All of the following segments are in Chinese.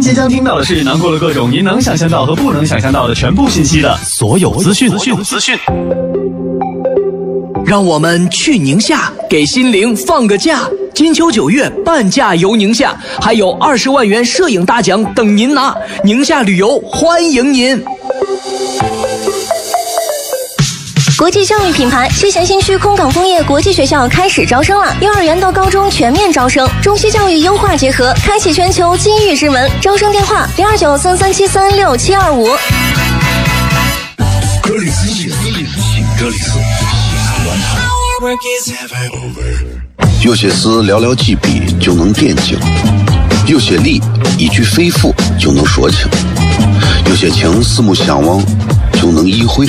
即将听到的是囊括了各种您能想象到和不能想象到的全部信息的所有资讯。资讯资讯。让我们去宁夏，给心灵放个假。金秋九月，半价游宁夏，还有二十万元摄影大奖等您拿。宁夏旅游欢迎您。国际教育品牌西咸新区空港枫叶国际学校开始招生了，幼儿园到高中全面招生，中西教育优化结合，开启全球机遇之门。招生电话：零二九三三七三六七二五。这里是西安，这里是西安。有些事寥寥几笔就能点睛，有些理一句肺腑就能说清，有些情四目相望就能意会，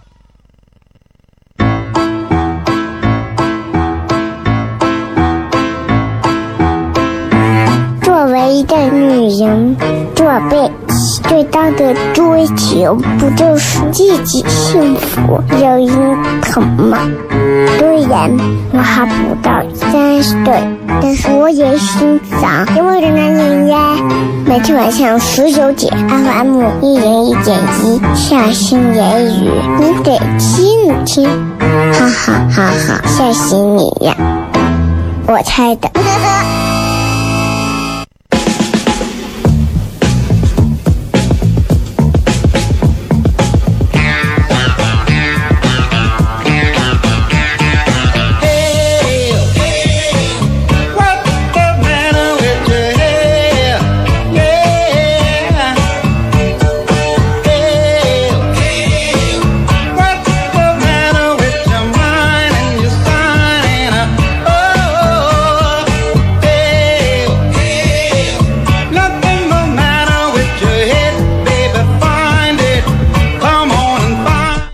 女人，做辈子最大的追求，不就是自己幸福、有人疼吗？虽然我还不到三十岁，但是我也心脏因为的男人呀。每天晚上十九点，FM 一人一点一，下心言语，你得听听，哈哈哈哈，吓死你呀！我猜的。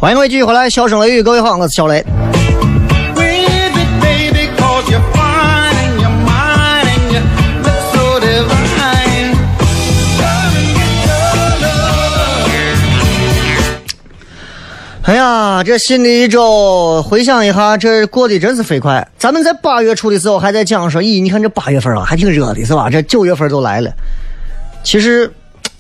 欢迎各位继续回来，笑声雷雨，各位好，我是小雷。哎呀，这新的一周，回想一下，这过得真是飞快。咱们在八月初的时候还在讲说，咦，你看这八月份啊，还挺热的，是吧？这九月份都来了。其实，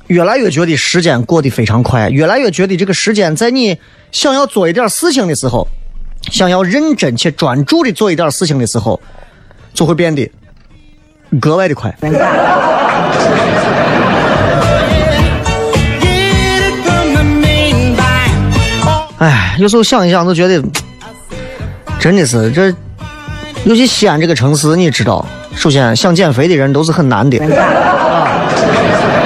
越来越觉得时间过得非常快，越来越觉得这个时间在你想要做一点事情的时候，想要认真且专注的做一点事情的时候，就会变得格外的快。哎，有时候想一想，都觉得真的是这，尤其西安这个城市，你知道，首先想减肥的人都是很难的。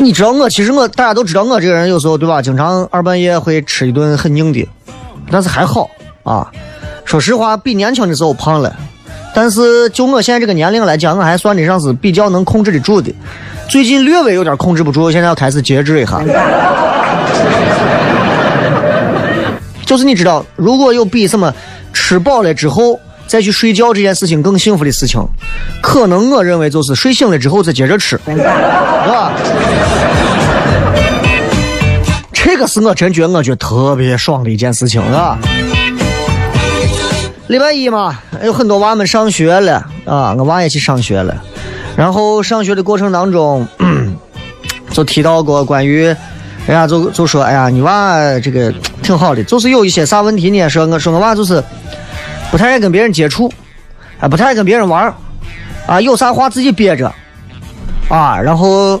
你知道我，其实我大家都知道我这个人有时候对吧，经常二半夜会吃一顿很硬的，但是还好啊。说实话，比年轻的时候胖了，但是就我现在这个年龄来讲，我还算得上是比较能控制得住的。最近略微有点控制不住，现在要开始节制一下。就是你知道，如果有比什么吃饱了之后再去睡觉这件事情更幸福的事情，可能我认为就是睡醒了之后再接着吃，是吧？这个是我真觉得我觉得特别爽的一件事情，是吧？礼拜一嘛，有很多娃们上学了啊，我娃也去上学了。然后上学的过程当中，就提到过关于，人家就就说，哎呀，你娃这个挺好的，就是有一些啥问题呢？说我说我娃就是不太爱跟别人接触，啊，不太爱跟别人玩啊，有啥话自己憋着，啊，然后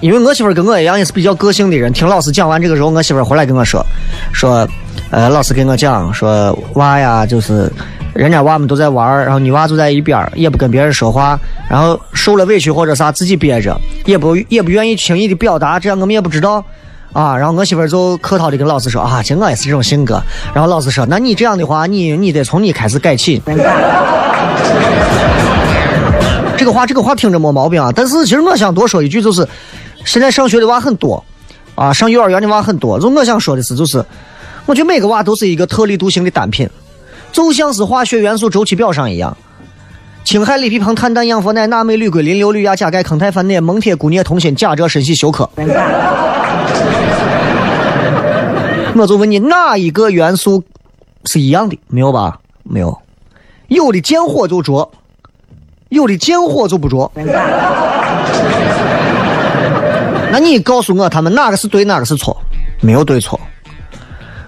因为我媳妇跟我一样也是比较个性的人，听老师讲完这个时候，我媳妇回来跟我说，说，呃，老师跟我讲说娃呀，就是人家娃们都在玩然后你娃就在一边也不跟别人说话，然后受了委屈或者啥自己憋着，也不也不愿意轻易的表达，这样我们也不知道。啊，然后我媳妇儿就客套的跟老师说啊，其实我也是这种性格。然后老师说，那你这样的话，你你得从你开始改起。这个话这个话听着没毛病啊，但是其实我想多说一句，就是现在上学的娃很多，啊，上幼儿园的娃很多。就我想说的是，就是我觉得每个娃都是一个特立独行的单品，就像是化学元素周期表上一样。氢氦锂铍硼碳氮氧氟氖钠镁铝硅磷硫氯氩钾钙铿钛钒镁锰铁钴镍铜锌钾锗砷硒溴氪。我就问你，哪一个元素是一样的？没有吧？没有。有的见火就着，有的见火就不着。那你告诉我，他们哪个是对，哪个是错？没有对错。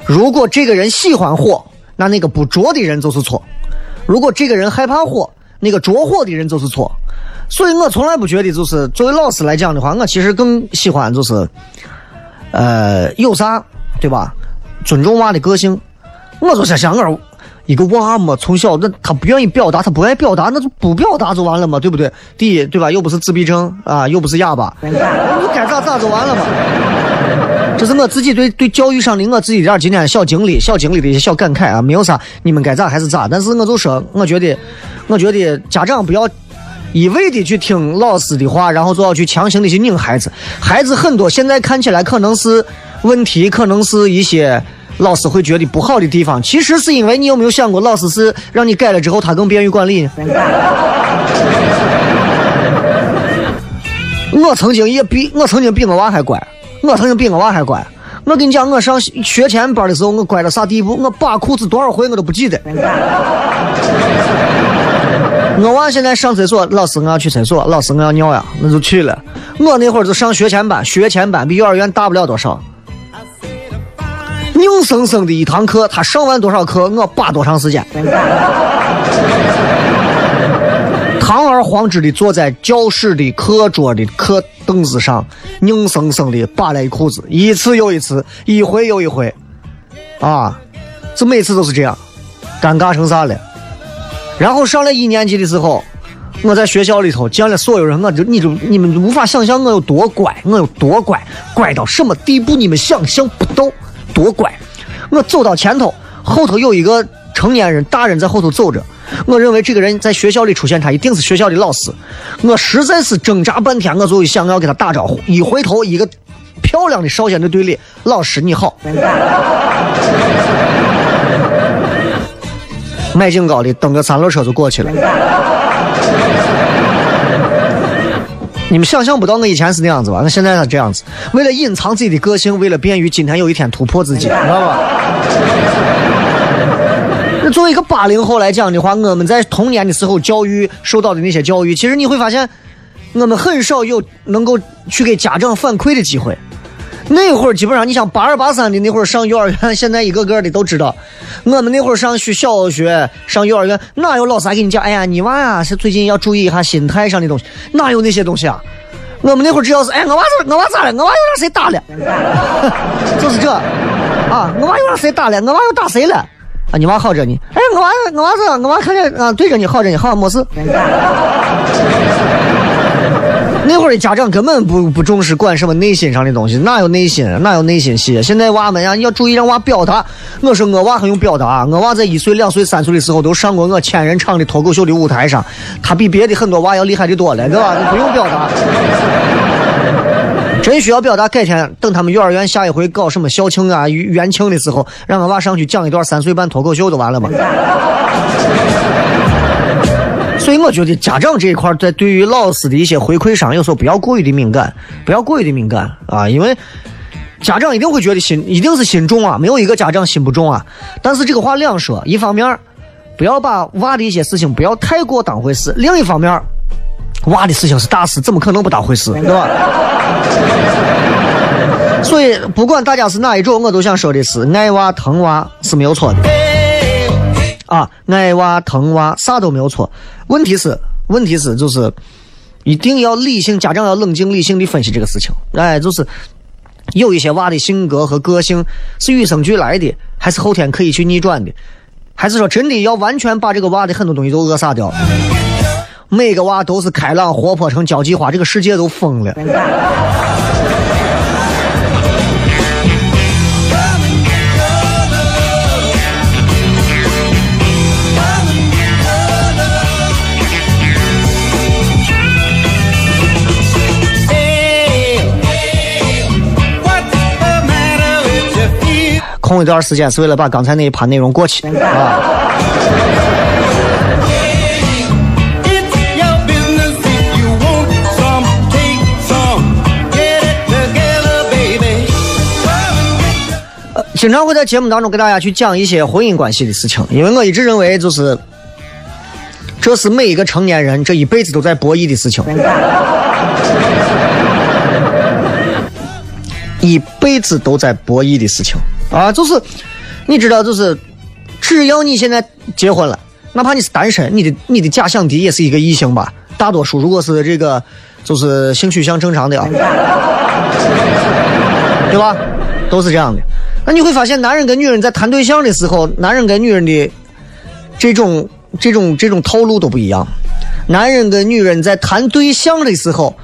如果这个人喜欢火，那那个不着的人就是错；如果这个人害怕火，那个着火的人就是错。所以我从来不觉得，就是作为老师来讲的话，我其实更喜欢就是，呃，有啥对吧？尊重娃的个性。我就想想我一个娃嘛，从小那他不愿意表达，他不爱表达，那就不表达就完了嘛，对不对？第一，对吧？又不是自闭症啊，又不是哑巴，你该咋咋就完了嘛。这是我自己对对教育上的我自己点今天小经历、小经历的一些小感慨啊，没有啥，你们该咋还是咋。但是我就说，我觉得，我觉得家长不要一味的去听老师的话，然后就要去强行的去拧孩子。孩子很多现在看起来可能是问题，可能是一些老师会觉得不好的地方，其实是因为你有没有想过，老师是让你改了之后，他更便于管理呢？我曾经也比我曾经比我娃还乖。我曾经比我娃还乖。我跟你讲，我上学前班的时候，我乖到啥地步？我扒裤子多少回我都不记得。我娃现在上厕所，老师我要去厕所，老师我要尿呀，那就去了。我那会儿就上学前班，学前班比幼儿园大不了多少。硬生生的一堂课，他上完多少课，我扒多长时间。堂而皇之的坐在教室的课桌的课凳子上，硬生生的扒了一裤子，一次又一次，一回又一回，啊，这每次都是这样，尴尬成啥了？然后上了一年级的时候，我在学校里头见了所有人，我就你就你们无法想象我有多乖，我有多乖，乖到什么地步，你们想象不到，多乖。我走到前头，后头有一个成年人，大人在后头走着。我认为这个人在学校里出现，他一定是学校的老师。我实在是挣扎半天，我就想要给他打招呼。一回头，一个漂亮的少先队队里，老师你好。卖警高的，蹬个三轮车就过去了。你们想象不到我以前是那样子吧？那现在他这样子，为了隐藏自己的个性，为了便于今天有一天突破自己，你知道吧？那作为一个八零后来讲的话，我们在童年的时候教育受到的那些教育，其实你会发现，我们很少有能够去给家长反馈的机会。那会儿基本上，你像八二八三的那会儿上幼儿园，现在一个个的都知道。我们那会儿上学小学、上幼儿园，哪有老师给你讲？哎呀，你娃呀是最近要注意一下心态上的东西，哪有那些东西啊？我们那会儿只要是哎，我娃子我娃咋了？我娃又让谁打了？就是这啊，我娃又让谁打了？我娃又打谁了？啊，你娃好着呢？哎，我娃我娃子，我娃看见啊，对着你好着呢，好没事。那会儿的家长根本不不重视管什么内心上的东西，哪有内心，哪有内心戏？现在娃们呀，你要注意让娃表达。我说我娃很用表达，我娃在一岁、两岁、三岁的时候都上过我千人场的脱口秀的舞台上，他比别的很多娃要厉害的多了，对吧？不用表达。真需要表达，改天等他们幼儿园下一回搞什么校庆啊、元庆的时候，让我娃上去讲一段三岁半脱口秀就完了嘛。所以我觉得家长这一块在对于老师的一些回馈上，有时候不要过于的敏感，不要过于的敏感啊，因为家长一定会觉得心一定是心重啊，没有一个家长心不重啊。但是这个话两说，一方面不要把娃的一些事情不要太过当回事，另一方面。娃的事情是大事，怎么可能不当回事，对吧？所以不管大家是哪一种，我都想说的是，爱娃疼娃是没有错的。啊，爱娃疼娃啥都没有错。问题是，问题是就是一定要理性，家长要冷静理性的分析这个事情。哎，就是有一些娃的性格和个性是与生俱来的，还是后天可以去逆转的？还是说真的要完全把这个娃的很多东西都扼杀掉？每个娃都是开朗活泼成交际花，这个世界都疯了。空一段时间是为了把刚才那一盘内容过去。啊。经常会在节目当中给大家去讲一些婚姻关系的事情，因为我一直认为就是，这是每一个成年人这一辈子都在博弈的事情，一辈子都在博弈的事情啊，就是你知道，就是只要你现在结婚了，哪怕你是单身，你的你的假想敌也是一个异性吧，大多数如果是这个就是性取向正常的啊，对吧？都是这样的。那你会发现，男人跟女人在谈对象的时候，男人跟女人的这种、这种、这种套路都不一样。男人跟女人在谈对象的时候，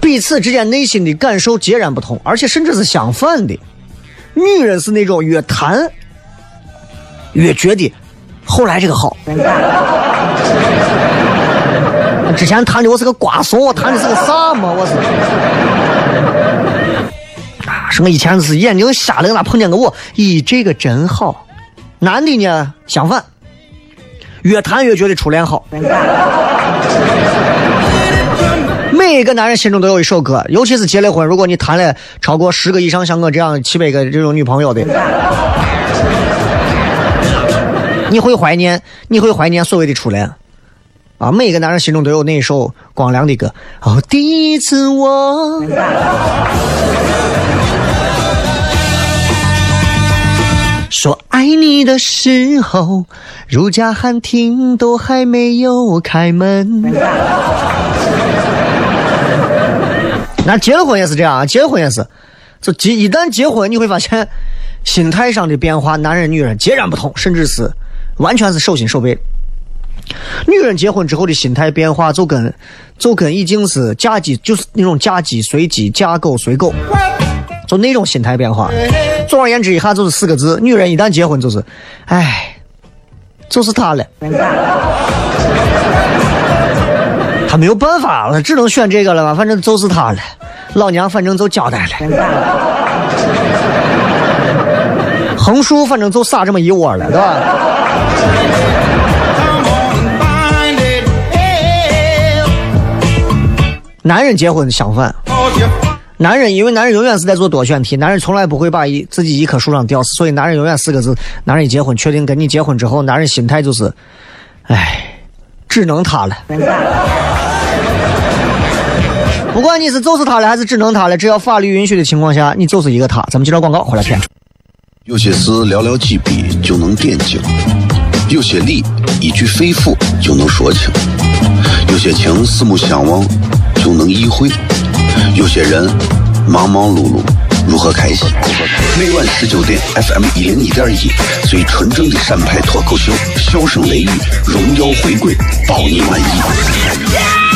彼此之间内心的感受截然不同，而且甚至是相反的。女人是那种越谈越觉得后来这个好。之前谈的我是个瓜怂，我谈的是个啥嘛？我是。什么以前是眼睛瞎了，哪碰见个我？咦，这个真好。男的呢，相反，越谈越觉得初恋好。每个男人心中都有一首歌，尤其是结了婚，如果你谈了超过十个以上像我这样七百个这种女朋友的，你会怀念，你会怀念所谓的初恋。啊，每个男人心中都有那一首光良的歌。哦，第一次我。说爱你的时候，如家汉庭都还没有开门。那结了婚也是这样啊，结婚也是，就结一旦结婚，你会发现心态上的变化，男人女人截然不同，甚至是完全是手心手背。女人结婚之后的心态变化，就跟就跟已经是嫁鸡，就是那种嫁鸡随鸡，嫁狗随狗。就那种心态变化，总而言之，一下就是四个字：女人一旦结婚，就是，哎，就是他了，没有办法了，只能选这个了吧？反正就是他了，老娘反正就交代了，横竖反正就撒这么一窝了，对吧？男人结婚相反。男人，因为男人永远是在做多选题，男人从来不会把一自己一棵树上吊死，所以男人永远四个字：男人一结婚，确定跟你结婚之后，男人心态就是，哎，只能他了。不管你是揍死他了，还是只能他了，只要法律允许的情况下，你就是一个他。咱们接着广告，回来片。有些事寥寥几笔就能点睛，有些理一句肺腑就能说清，有些情四目相望就能意会。有些人忙忙碌碌，如何开心？每晚十九点，FM 一零一点一，最纯正的陕派脱口秀，笑声雷雨，荣耀回归，保你满意。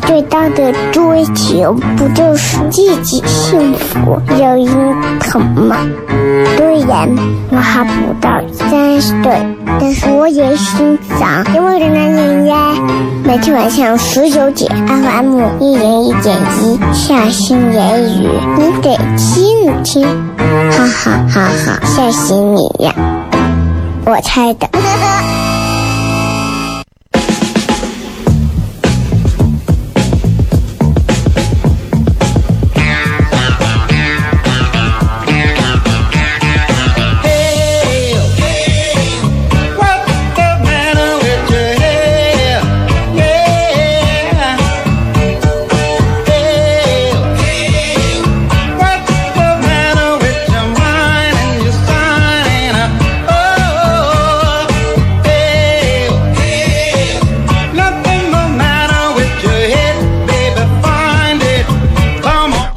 最大的追求不就是自己幸福、有人疼吗？虽然我还不到三十岁，但是我也心脏因为的男人呀。每天晚上十九点，FM 一零一点一，下心言语，你得听听，哈哈哈哈，吓死你呀！我猜的。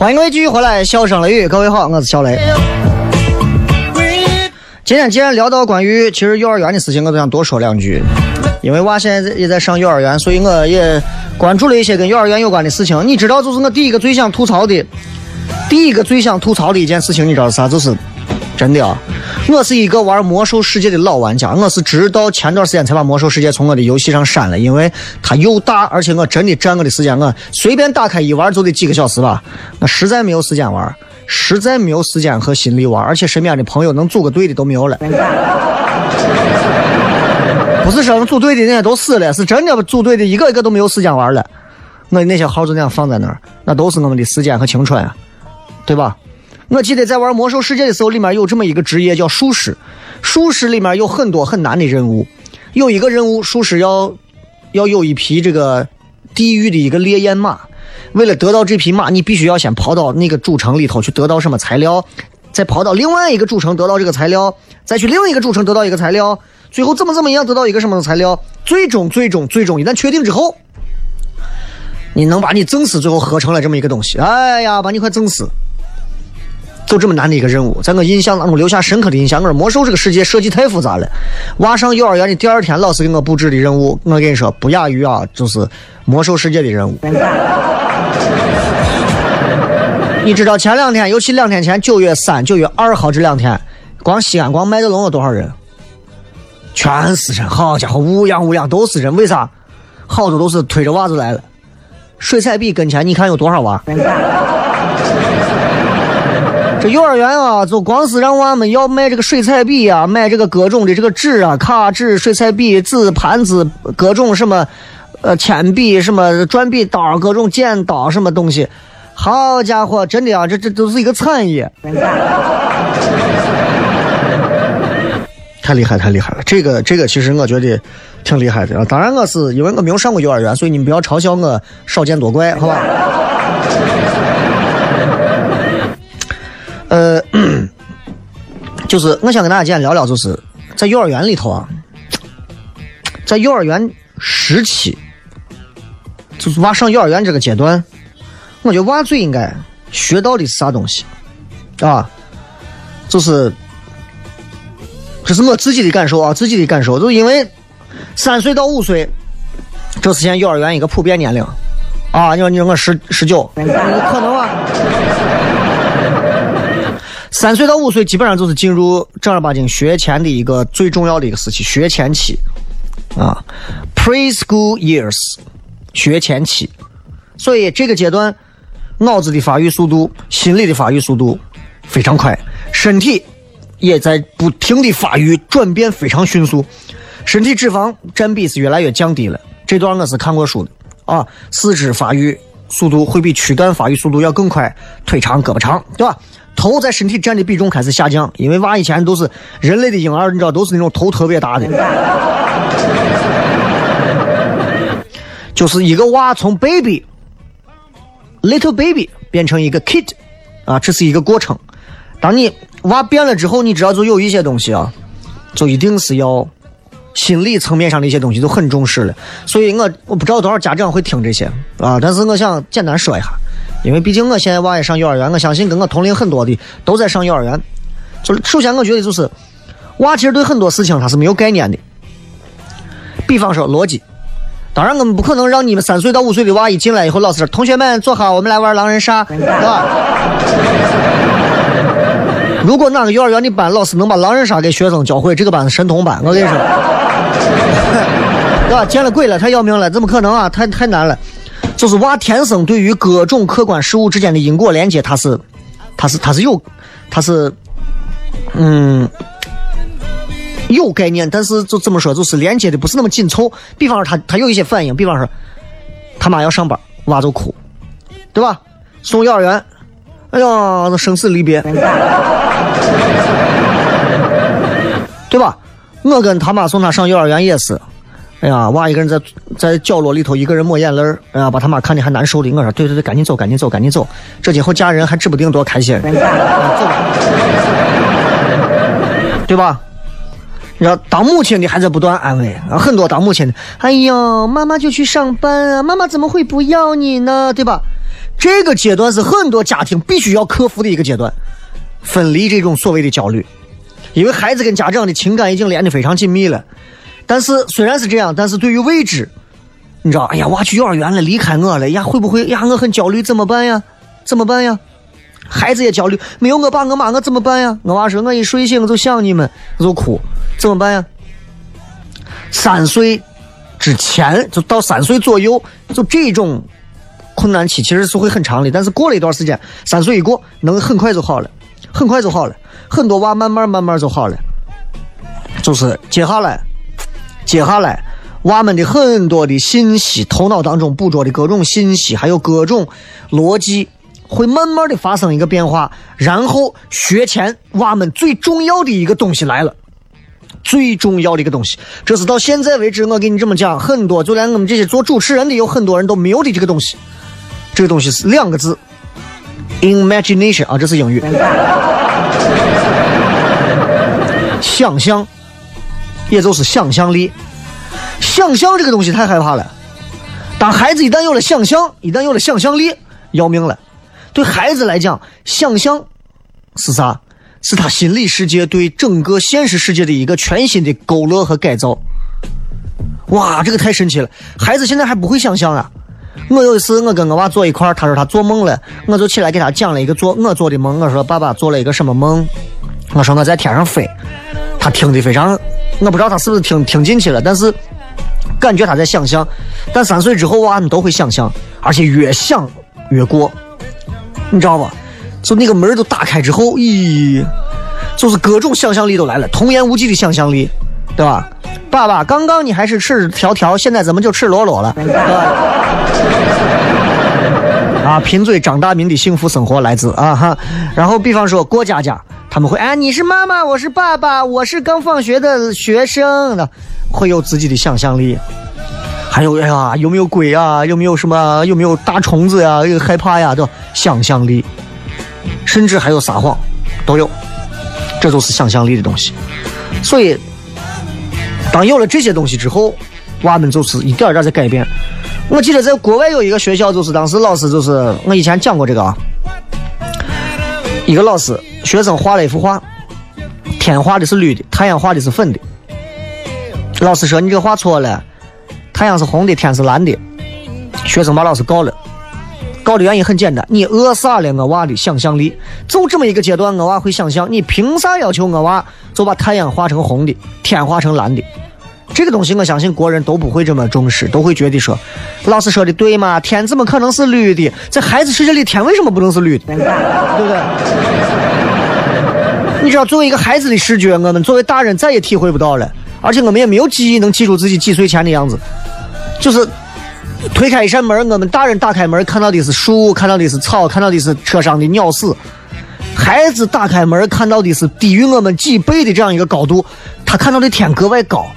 欢迎各位继续回来，笑声雷雨，各位好，我是小雷。今天既然聊到关于其实幼儿园的事情，我都想多说两句。因为娃现在也在上幼儿园，所以我也关注了一些跟幼儿园有关的事情。你知道，就是我第一个最想吐槽的，第一个最想吐槽的一件事情，你知道是啥？就是真的啊！我是一个玩魔兽世界的老玩家，我是直到前段时间才把魔兽世界从我的游戏上删了，因为它又大，而且我真的占我的时间，我随便打开一玩就得几个小时吧，我实在没有时间玩，实在没有时间和心力玩，而且身边的朋友能组个队的都没有了。不是说组队的那些都死了，是真的组队的一个一个都没有时间玩了。我的那些号就那样放在那儿，那都是我们的时间和青春啊，对吧？我记得在玩魔兽世界的时候，里面有这么一个职业叫术士，术士里面有很多很难的任务，有一个任务，术士要要有一匹这个地狱的一个烈焰马，为了得到这匹马，你必须要先跑到那个主城里头去得到什么材料，再跑到另外一个主城得到这个材料，再去另一个主城得到一个材料，最后怎么怎么样得到一个什么材料，最终最终最终一旦确定之后，你能把你整死，最后合成了这么一个东西，哎呀，把你快整死。就这么难的一个任务，在我印象当中留下深刻的印象。我说魔兽这个世界设计太复杂了。娃上幼儿园的第二天，老师给我布置的任务，我跟你说不亚于啊，就是魔兽世界的任务。你知道前两天，尤其两天前，九月三、九月二号这两天，光西安光麦德龙有多少人？全是人，好家伙，乌泱乌泱都是人。为啥？好多都是推着娃子来了。水彩笔跟前，你看有多少娃？幼儿园啊，就光是让娃们要买这个水彩笔啊，买这个各种的这个纸啊，卡纸、水彩笔、纸盘子，各种什么，呃，铅笔、什么转笔刀、各种剪刀什么东西。好家伙，真的啊，这这都是一个产业，太厉害太厉害了。这个这个，其实我觉得挺厉害的啊。当然，我是因为我没有上过幼儿园，所以你们不要嘲笑我少见多怪，好吧？呃，就是我想跟大家今天聊聊，就是在幼儿园里头啊，在幼儿园时期，就是娃上幼儿园这个阶段，我觉得娃最应该学到的是啥东西啊？就是这是我自己的感受啊，自己的感受，就因为三岁到五岁，这是现在幼儿园一个普遍年龄啊。你说你说我十十九，可能啊。三岁到五岁基本上就是进入正儿八经学前的一个最重要的一个时期，学前期啊，preschool years，学前期。所以这个阶段，脑子的发育速度、心理的发育速度非常快，身体也在不停的发育转变非常迅速，身体脂肪占比是越来越降低了。这段我是看过书的啊，四肢发育速度会比躯干发育速度要更快，腿长胳膊长，对吧？头在身体占的比重开始下降，因为娃以前都是人类的婴儿，你知道都是那种头特别大的，就是一个娃从 baby little baby 变成一个 kid 啊，这是一个过程。当你娃变了之后，你知道就有一些东西啊，就一定是要心理层面上的一些东西都很重视了。所以我我不知道多少家长会听这些啊，但是我想简单说一下。因为毕竟我现在娃也上幼儿园，我相信跟我同龄很多的都在上幼儿园。就是首先，我觉得就是娃其实对很多事情他是没有概念的。比方说逻辑，当然我们不可能让你们三岁到五岁的娃一进来以后，老师：“同学们坐好，我们来玩狼人杀。”对吧？如果哪个幼儿园的班老师能把狼人杀给学生教会，这个班是神童班。我跟你说，对吧？见了鬼了，太要命了，怎么可能啊？太太难了。就是娃天生对于各种客观事物之间的因果连接，他是，他是，他是有，他是，嗯，有概念，但是就这么说，就是连接的不是那么紧凑。比方说，他他有一些反应，比方说，他妈要上班，娃就哭，对吧？送幼儿园，哎呀，生死离别，对吧？我跟他妈送他上幼儿园也是。哎呀，娃一个人在在角落里头，一个人抹眼泪儿，哎呀，把他妈看的还难受的。我说，对对对，赶紧走，赶紧走，赶紧走。这今后嫁人还指不定多开心，走吧，对吧？你说当母亲的还在不断安慰，很多当母亲的，哎呀，妈妈就去上班啊，妈妈怎么会不要你呢？对吧？这个阶段是很多家庭必须要克服的一个阶段，分离这种所谓的焦虑。因为孩子跟家长的情感已经连得非常紧密了。但是虽然是这样，但是对于未知，你知道，哎呀，娃去幼儿园了，离开我了，呀，会不会呀？我很焦虑，怎么办呀？怎么办呀？孩子也焦虑，没有我爸我妈，我怎么办呀？我娃说，我一睡醒就想你们，我就哭，怎么办呀？三岁之前就到三岁左右，就这种困难期其实是会很长的，但是过了一段时间，三岁一过，能很快就好了，很快就好了，很多娃慢慢慢慢就好了。就是接下来，接下来，娃们的很多的信息，头脑当中捕捉的各种信息，还有各种逻辑，会慢慢的发生一个变化，然后学前娃们最重要的一个东西来了。最重要的一个东西，这是到现在为止，我给你这么讲，很多就连我们这些做主持人的，有很多人都没有的这个东西。这个东西是两个字，imagination 啊，这是英语，想象，也就是想象力。想象这个东西太害怕了，当孩子一旦有了想象，一旦有了想象力，要命了。对孩子来讲，想象是啥？是他心理世界对整个现实世界的一个全新的勾勒和改造。哇，这个太神奇了！孩子现在还不会想象啊。我有一次，我跟我娃坐一块儿，他说他做梦了，我就起来给他讲了一个做我做的梦。我说爸爸做了一个什么梦？我说我在天上飞。他听得非常，我不知道他是不是听听进去了，但是感觉他在想象。但三岁之后娃们都会想象，而且越想越过，你知道吧？就那个门都打开之后，咦，就是各种想象力都来了，童言无忌的想象力，对吧？爸爸，刚刚你还是赤条条，现在怎么就赤裸裸了？啊，贫嘴张大民的幸福生活来自啊哈。然后比方说过家家，他们会哎，你是妈妈，我是爸爸，我是刚放学的学生的，会有自己的想象力。还有哎呀，有没有鬼啊？有没有什么？有没有大虫子呀？有害怕呀？对吧？想象力。甚至还有撒谎，都有，这都是想象力的东西。所以，当有了这些东西之后，娃们就是一点点在改变。我记得在国外有一个学校，就是当时老师就是我以前讲过这个啊，一个老师学生画了一幅画，天画的是绿的，太阳画的是粉的。老师说你这画错了，太阳是红的，天是蓝的。学生把老师告了。搞的原因很简单，你扼杀了我娃的想象力。就这么一个阶段，我娃会想象，你凭啥要求我娃就把太阳画成红的，天画成蓝的？这个东西，我相信国人都不会这么重视，都会觉得说，老师说的对嘛？天怎么可能是绿的？在孩子世界里，天为什么不能是绿的？对不对？你知道，作为一个孩子的视觉，我们作为大人再也体会不到了，而且我们也没有记忆能记住自己几岁前的样子，就是。推开一扇门，我们大人打开门看到的是树，看到的是草，看到的是车上的鸟屎。孩子打开门看到的是低于我们几倍的这样一个高度，他看到的天格外高，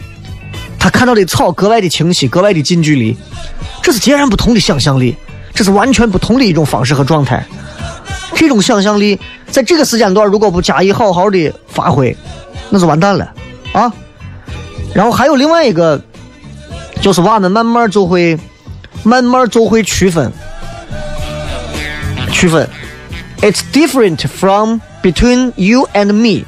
他看到的草格外的清晰，格外的近距离。这是截然不同的想象力，这是完全不同的一种方式和状态。这种想象力在这个时间段如果不加以好好的发挥，那就完蛋了啊！然后还有另外一个，就是娃们慢慢就会。慢慢就会区分，区分。It's different from between you and me。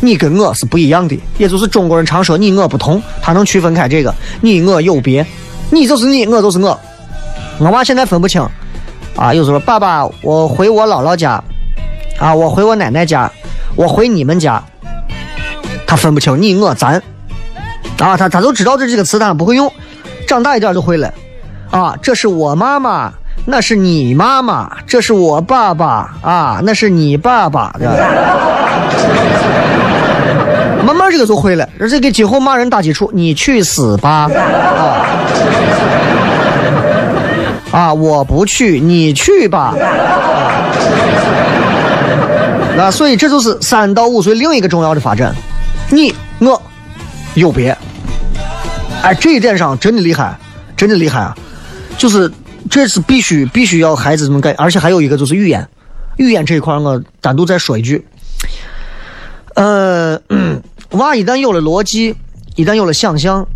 你跟我是不一样的，也就是中国人常说你我不同，他能区分开这个你我有别。你就是你，我就是我。我娃现在分不清啊，有时候爸爸，我回我姥姥家，啊，我回我奶奶家，我回你们家，他分不清你我咱。啊，他他都知道这几个词，但不会用，长大一点就会了。啊，这是我妈妈，那是你妈妈，这是我爸爸啊，那是你爸爸的。慢慢这个就会了，而且给今后骂人打基础。你去死吧！啊，啊，我不去，你去吧。那所以这就是三到五岁另一个重要的发展，你我有别。哎，这一点上真的厉害，真的厉害啊！就是这是必须必须要孩子这么改，而且还有一个就是语言，语言这一块我单独再说一句。呃，娃一旦有了逻辑，一旦有了想象，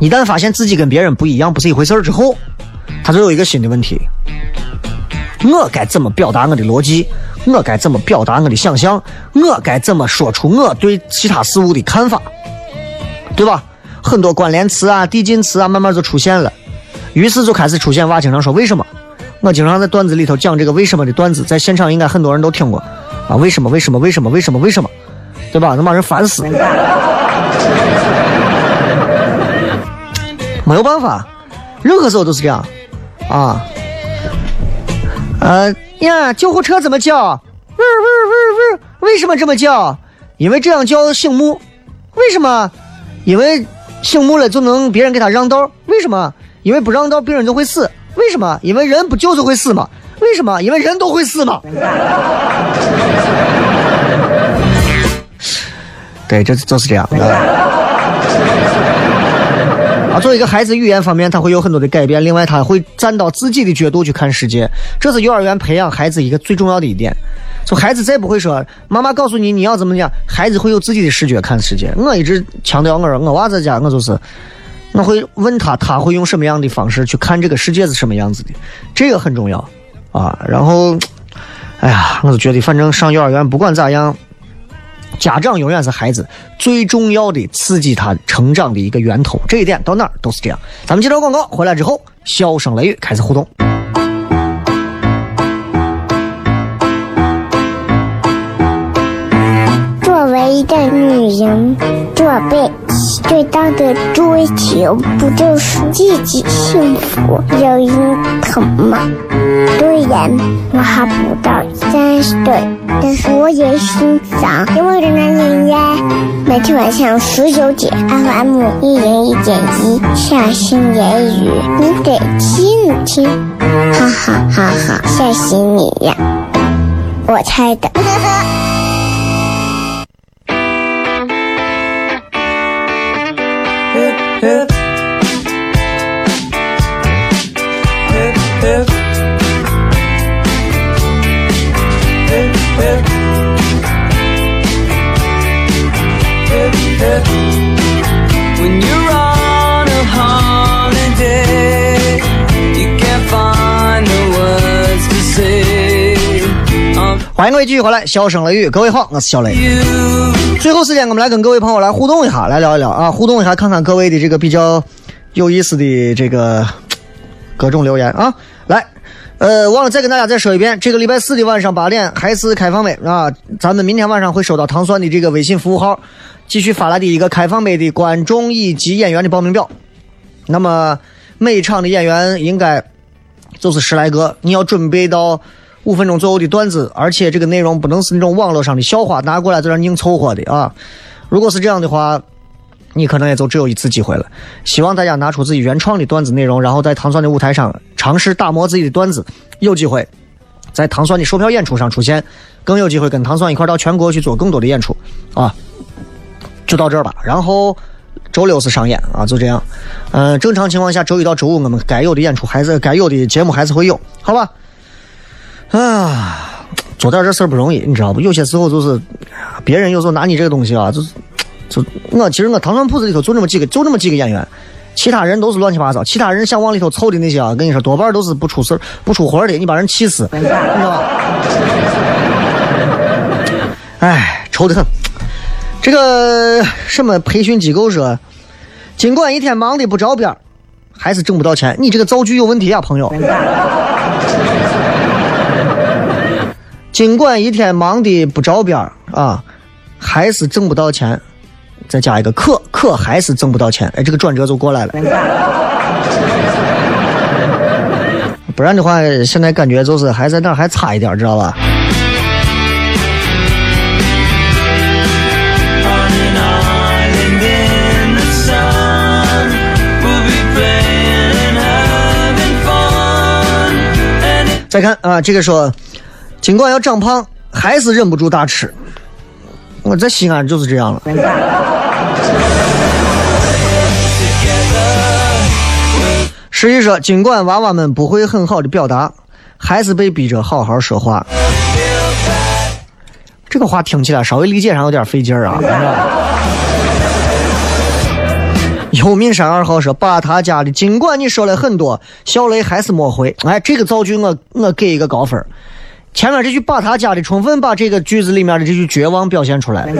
一旦发现自己跟别人不一样，不是一回事儿之后，他就有一个新的问题，我该怎么表达我的逻辑？我该怎么表达我的想象？我该怎么说出我对其他事物的看法？对吧？很多关联词啊、递进词啊，慢慢就出现了。于是就开始出现娃经常说为什么？我经常在段子里头讲这个为什么的段子，在现场应该很多人都听过啊。为什么？为什么？为什么？为什么？为什么？对吧？能把人烦死。没有办法，任何时候都是这样啊。呃呀，救护车怎么叫？呜呜呜呜！为什么这么叫？因为这样叫醒目。为什么？因为醒目了就能别人给他让道。为什么？因为不让道别人就会死。为什么？因为人不就是会死吗？为什么？因为人都会死吗？对，这就是这样。啊，作为一个孩子，语言方面他会有很多的改变。另外，他会站到自己的角度去看世界，这是幼儿园培养孩子一个最重要的一点。就孩子再不会说妈妈告诉你你要怎么讲，孩子会有自己的视觉看世界。我一直强调，我说我娃在家，我就是我会问他，他会用什么样的方式去看这个世界是什么样子的，这个很重要啊。然后，哎呀，我就觉得反正上幼儿园不管咋样。家长永远是孩子最重要的刺激他成长的一个源头，这一点到哪儿都是这样。咱们接着广告，回来之后，笑声雷雨开始互动。作为一个女人，这辈最大的追求不就是自己幸福、有人疼吗？虽然我还不到三十岁，但是我也心脏因为的男人呀。每天晚上十九点，FM 一零一点一，下心言语，你得听听，哈哈哈哈，吓死你呀！我猜的。Yeah. 欢迎各位继续回来，笑声雷雨，各位好，我是小雷。最后时间，我们来跟各位朋友来互动一下，来聊一聊啊，互动一下，看看各位的这个比较有意思的这个各种留言啊。来，呃，忘了再跟大家再说一遍，这个礼拜四的晚上八点还是开放杯啊，咱们明天晚上会收到糖蒜的这个微信服务号继续发来的一个开放杯的观众以及演员的报名表。那么每场的演员应该就是十来个，你要准备到。五分钟左右的段子，而且这个内容不能是那种网络上的笑话拿过来在那硬凑合的啊！如果是这样的话，你可能也就只有一次机会了。希望大家拿出自己原创的段子内容，然后在糖蒜的舞台上尝试打磨自己的段子，有机会在糖蒜的售票演出上出现，更有机会跟糖蒜一块到全国去做更多的演出啊！就到这儿吧，然后周六是上演啊，就这样。嗯，正常情况下周一到周五我们该有的演出还是该有的节目还是会有，好吧？啊，做点这事儿不容易，你知道不？有些时候就是，别人有时候拿你这个东西啊，就是，就我其实我糖蒜铺子里头就那么几个，就那么几个演员，其他人都是乱七八糟，其他人想往里头凑的那些啊，跟你说多半都是不出事不出活的，你把人气死，你知道吧？哎，愁得很。这个什么培训机构说，尽管一天忙的不着边还是挣不到钱。你这个造句有问题啊，朋友。尽管一天忙的不着边啊，还是挣不到钱。再加一个可，可还是挣不到钱。哎，这个转折就过来了。不然的话，现在感觉就是还在那还差一点，知道吧？再看啊，这个说。尽管要长胖，还是忍不住大吃。我在西安就是这样了。实际说，尽管娃娃们不会很好的表达，还是被逼着好好说话。这个话听起来稍微理解上有点费劲儿啊。幽冥山二号说把他家的，尽管你说了很多，小雷还是没回。哎，这个造句我我给一个高分儿。前面这句把他家的，充分把这个句子里面的这句绝望表现出来。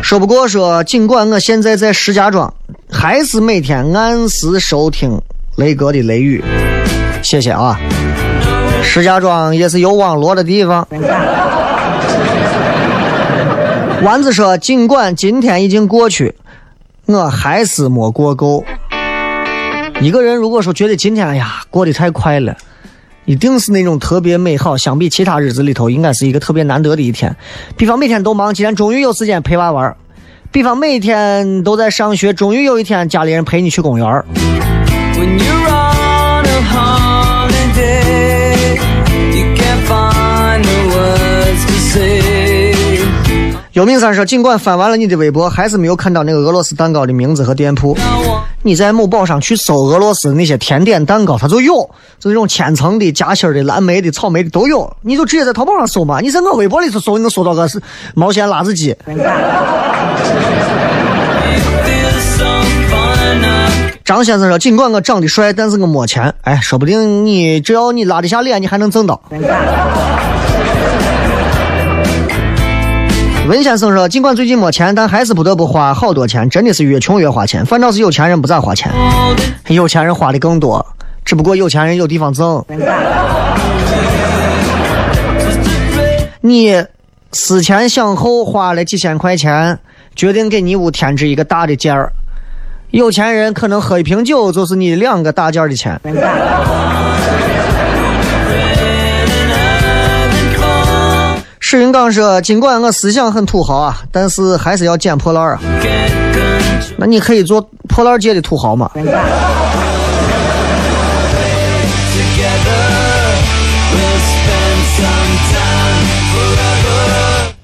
说不过说，尽管我现在在石家庄，还是每天按时收听雷哥的雷雨。谢谢啊！石家庄也是有网络的地方。丸子说：“尽管今天已经过去，我还是没过够。一个人如果说觉得今天哎呀过得太快了，一定是那种特别美好。相比其他日子里头，应该是一个特别难得的一天。比方每天都忙，今天终于有时间陪娃玩儿；比方每天都在上学，终于有一天家里人陪你去公园儿。When you're 有命三说，尽管翻完了你的微博，还是没有看到那个俄罗斯蛋糕的名字和店铺。你在某宝上去搜俄罗斯那些甜点蛋糕，它就有，就那种千层的、夹心的、蓝莓的、草莓的都有。你就直接在淘宝上搜嘛。你在我微博里头搜，你能搜到个是毛线辣子鸡。张先生说，尽管我长得帅，但是我没钱。哎，说不定你只要你拉得下脸，你还能挣到。文先生说，尽管最近没钱，但还是不得不花好多钱，真的是越穷越花钱。反倒是有钱人不咋花钱，有钱人花的更多，只不过有钱人有地方挣。你思前想后花了几千块钱，决定给你屋添置一个大的件儿。有钱人可能喝一瓶酒就是你两个大件的钱。史云刚说：“尽管我思想很土豪啊，但是还是要捡破烂啊。那你可以做破烂界的土豪嘛？”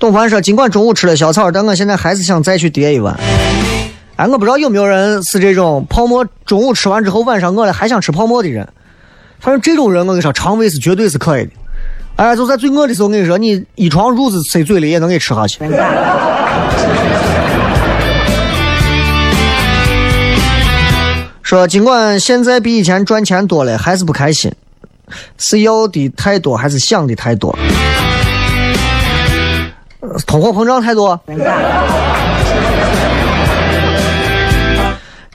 董凡说：“尽管中午吃了小草，但我现在还是想再去叠一碗。”哎，我不知道有没有人是这种泡沫，中午吃完之后晚上饿了还想吃泡沫的人。反正这种人，我跟你说，肠胃是绝对是可以的。哎，就在最饿的时候，我跟你说，你一床褥子塞嘴里也能给吃下去。说尽管现在比以前赚钱多了，还是不开心，是要的太多还是想的太多？呃通货膨胀太多。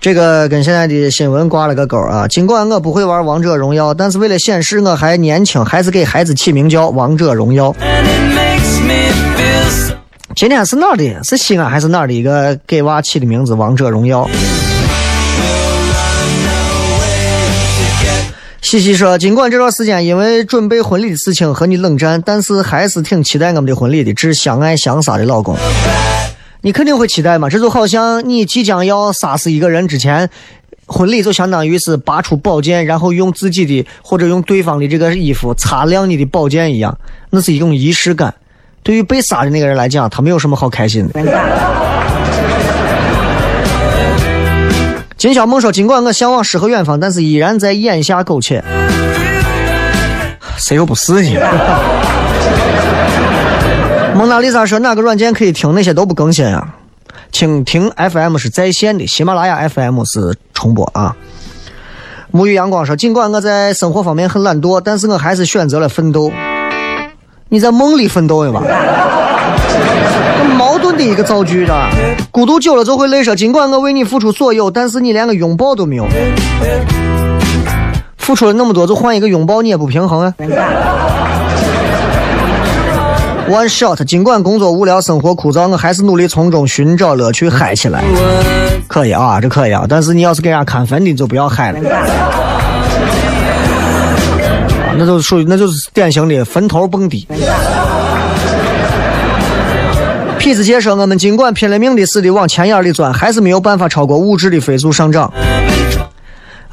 这个跟现在的新闻挂了个钩啊！尽管我不会玩王者荣耀，但是为了显示我还年轻，还是给孩子起名叫王者荣耀。So 今天是哪儿的？是西安还是哪儿的一个给娃起的名字？王者荣耀。西西说：“尽管这段时间因为准备婚礼的事情和你冷战，但是还是挺期待我们的婚礼的。致相爱相杀的老公。你肯定会期待嘛？这就好像你即将要杀死一个人之前，婚礼就相当于是拔出宝剑，然后用自己的或者用对方的这个衣服擦亮你的宝剑一样，那是一种仪式感。对于被杀的那个人来讲，他没有什么好开心的。金小梦说：“尽管我向往诗和远方，但是依然在眼下苟且。谁又不是呢？”蒙娜丽莎说：“哪个软件可以听？那些都不更新啊。蜻蜓 FM 是在线的，喜马拉雅 FM 是重播啊。”沐浴阳光说：“尽管我在生活方面很懒惰，但是我还是选择了奋斗。你在梦里奋斗的吧？”很矛盾的一个造句的，孤独久了就会累说。尽管我为你付出所有，但是你连个拥抱都没有。付出了那么多，就换一个拥抱，你也不平衡啊。One shot，尽管工作无聊，生活枯燥，我还是努力从中寻找乐趣，嗨起来。可以啊，这可以啊，但是你要是给人家看坟的，就不要嗨了。那就属于那就是典型的坟头蹦迪。痞子姐说：“我们尽管拼了命的似的往钱眼里钻，还是没有办法超过物质的飞速上涨。”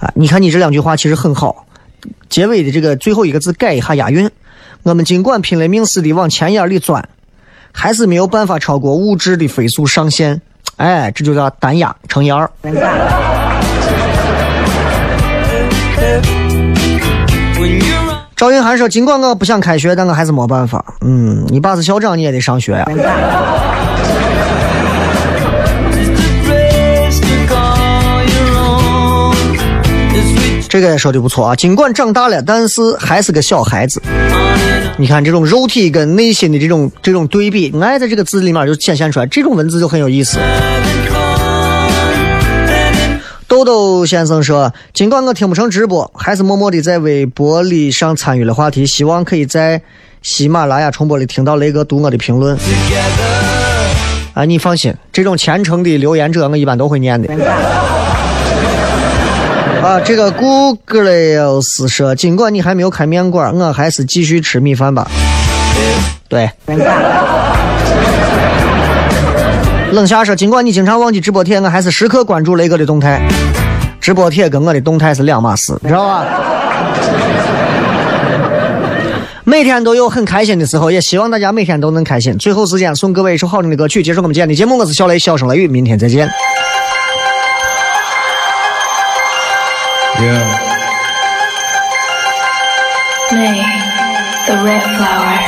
啊，你看你这两句话其实很好，结尾的这个最后一个字改一下押韵。我们尽管拼了命似的往钱眼里钻，还是没有办法超过物质的飞速上限。哎，这就叫单压成言儿。赵云涵说：“尽管我不想开学，但我还是没办法。嗯，你爸是校长，你也得上学呀。这个也说的不错啊。尽管长大了，但是还是个小孩子。你看这种肉体跟内心的这种这种对比，爱在这个字里面就显现出来，这种文字就很有意思。豆豆先生说：“尽管我听不成直播，还是默默的在微博里上参与了话题，希望可以在喜马拉雅重播里听到雷哥读我的评论。”啊，你放心，这种虔诚的留言者，我一般都会念的。啊，这个 Google 是说：“尽管你还没有开面馆，我还是继续吃米饭吧。”对。冷夏说：“尽管你经常忘记直播贴，我还是时刻关注雷哥的动态。直播贴跟我的动态是两码事，知道吧？每天都有很开心的时候，也希望大家每天都能开心。最后时间送各位一首好听的歌曲，结束我们今天的节目。我是小雷，小声雷雨，明天再见。May the red flower.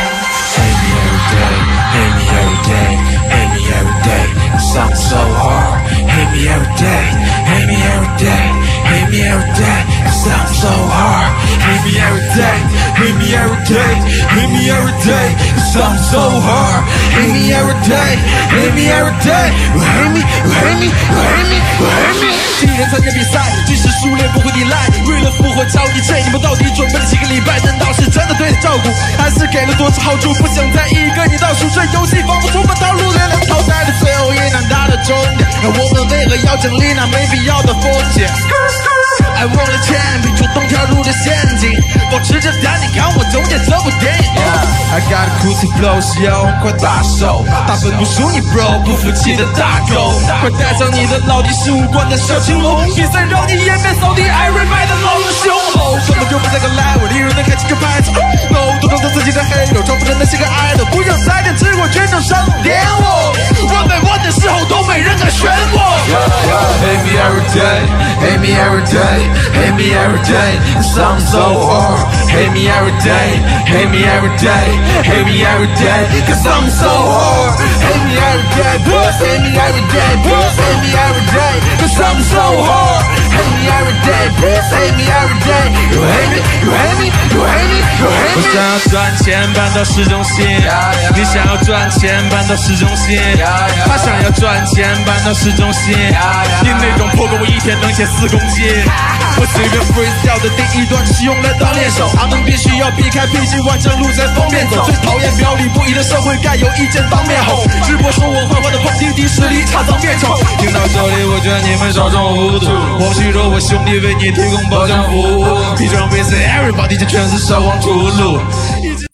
Hate me every day, hate me every day, hate me every day. Something so hard. Hate me every day, hate me every day, hate me every day Something so hard. Hate me every day, hate me every day, hate me every day. Something so hard. Hate me every day, hate me every day. You hate me, you hate me, you hate me, you hate me. 替人参加比赛，即使输练不会依赖。为了复活超一切，你们到底准备了几个礼拜？难道是真的对你照顾，还是给了多少好处？不想再一个你倒数，这游戏仿佛充满套路，月亮淘汰的最后一难达的终点。那我们为何要整理那没必要的风险？ I want a champion，主动跳入了陷阱。保持着淡定，看我终结这部电影。I got a cool flow，是要快大手，大分不输你 bro，不服气的大狗，快带上你的老弟，是无关的小青龙，比赛让你颜面扫地，艾瑞麦的老英雄。哦，根本就不在个 level，敌人能开几个牌子，no，都装作自己的黑肉，装不成那些个 idol，不想再点吃过全场上点我，问每问的时候都没人敢选我。Hate me every day, hate me every day, hate me every day. Something so hard. Hate me every day, hate me every day, hate me every day. Cause I'm so hard. Hate me every day, boys. Hate me every day, boys. Hate me every day. Cause I'm so hard. Hate me every day, please hate me every day. You hate me, you hate me, you hate me, you hate 我 me. 想要赚钱搬到市中心，你想要赚钱搬到市中心，他想要赚钱搬到市中心，你那种破歌我一天能写四公斤。我随便 freestyle 的第一段是用来当练手，他们必须要避开僻静万丈路在封面走，最讨厌表里不一的社会该有意见当面吼，直播说我坏话的碰钉钉实力差脏面丑。听到这里，我觉得你们稍纵糊涂，我虚弱，我兄弟为你提供保障服务，披上 face everybody，这全是烧光秃噜。